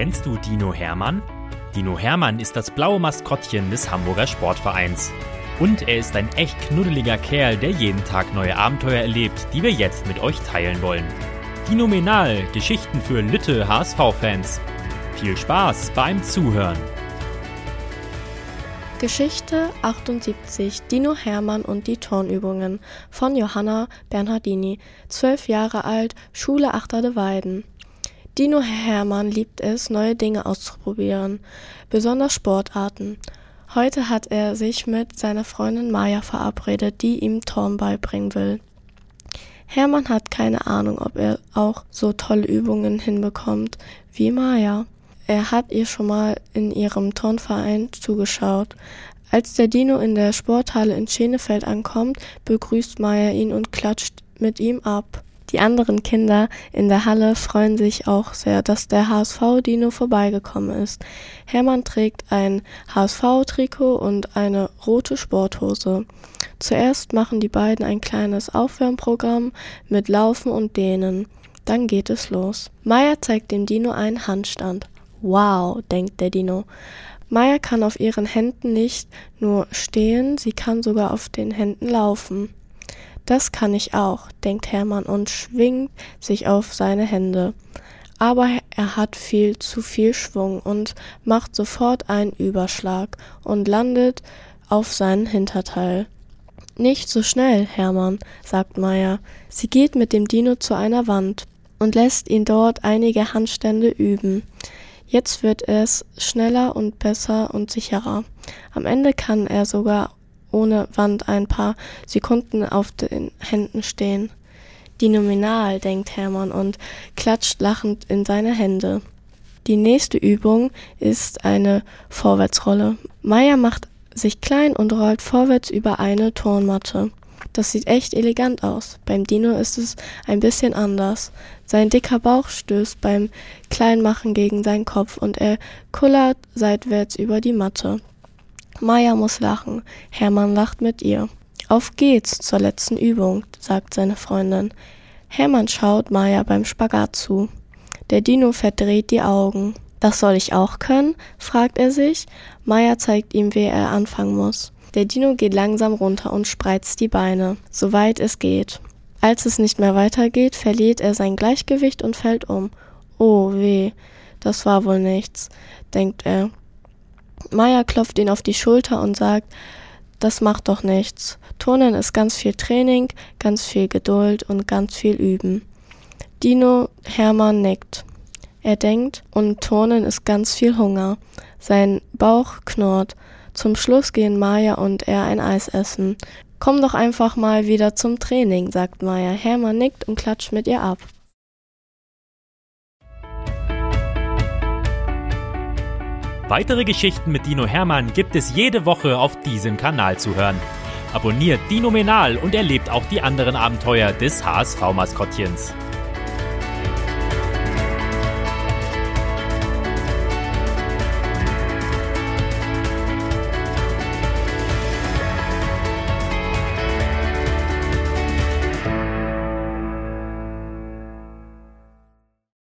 Kennst du Dino Hermann? Dino Hermann ist das blaue Maskottchen des Hamburger Sportvereins. Und er ist ein echt knuddeliger Kerl, der jeden Tag neue Abenteuer erlebt, die wir jetzt mit euch teilen wollen. Dinominal, Geschichten für Lütte HSV-Fans. Viel Spaß beim Zuhören. Geschichte 78 Dino Hermann und die Turnübungen von Johanna Bernhardini, zwölf Jahre alt, Schule Achterde Weiden. Dino Hermann liebt es, neue Dinge auszuprobieren, besonders Sportarten. Heute hat er sich mit seiner Freundin Maya verabredet, die ihm Turn beibringen will. Hermann hat keine Ahnung, ob er auch so tolle Übungen hinbekommt wie Maya. Er hat ihr schon mal in ihrem Turnverein zugeschaut. Als der Dino in der Sporthalle in Schenefeld ankommt, begrüßt Maya ihn und klatscht mit ihm ab. Die anderen Kinder in der Halle freuen sich auch sehr, dass der HSV-Dino vorbeigekommen ist. Hermann trägt ein HSV-Trikot und eine rote Sporthose. Zuerst machen die beiden ein kleines Aufwärmprogramm mit Laufen und Dehnen. Dann geht es los. Maya zeigt dem Dino einen Handstand. Wow, denkt der Dino. Maya kann auf ihren Händen nicht nur stehen, sie kann sogar auf den Händen laufen. Das kann ich auch, denkt Hermann und schwingt sich auf seine Hände. Aber er hat viel zu viel Schwung und macht sofort einen Überschlag und landet auf seinen Hinterteil. Nicht so schnell, Hermann, sagt Maya. Sie geht mit dem Dino zu einer Wand und lässt ihn dort einige Handstände üben. Jetzt wird es schneller und besser und sicherer. Am Ende kann er sogar ohne Wand ein paar Sekunden auf den Händen stehen. Die Nominal, denkt Hermann und klatscht lachend in seine Hände. Die nächste Übung ist eine Vorwärtsrolle. Maya macht sich klein und rollt vorwärts über eine Turnmatte. Das sieht echt elegant aus. Beim Dino ist es ein bisschen anders. Sein dicker Bauch stößt beim Kleinmachen gegen seinen Kopf und er kullert seitwärts über die Matte. Maya muss lachen. Hermann lacht mit ihr. Auf geht's zur letzten Übung, sagt seine Freundin. Hermann schaut Maya beim Spagat zu. Der Dino verdreht die Augen. Das soll ich auch können? fragt er sich. Maya zeigt ihm, wie er anfangen muss. Der Dino geht langsam runter und spreizt die Beine, soweit es geht. Als es nicht mehr weitergeht, verliert er sein Gleichgewicht und fällt um. Oh weh, das war wohl nichts, denkt er. Maya klopft ihn auf die Schulter und sagt, das macht doch nichts. Turnen ist ganz viel Training, ganz viel Geduld und ganz viel Üben. Dino Hermann nickt. Er denkt, und Turnen ist ganz viel Hunger. Sein Bauch knurrt. Zum Schluss gehen Maya und er ein Eis essen. Komm doch einfach mal wieder zum Training, sagt Maya. Hermann nickt und klatscht mit ihr ab. Weitere Geschichten mit Dino Hermann gibt es jede Woche auf diesem Kanal zu hören. Abonniert Dino Menal und erlebt auch die anderen Abenteuer des HSV-Maskottchens.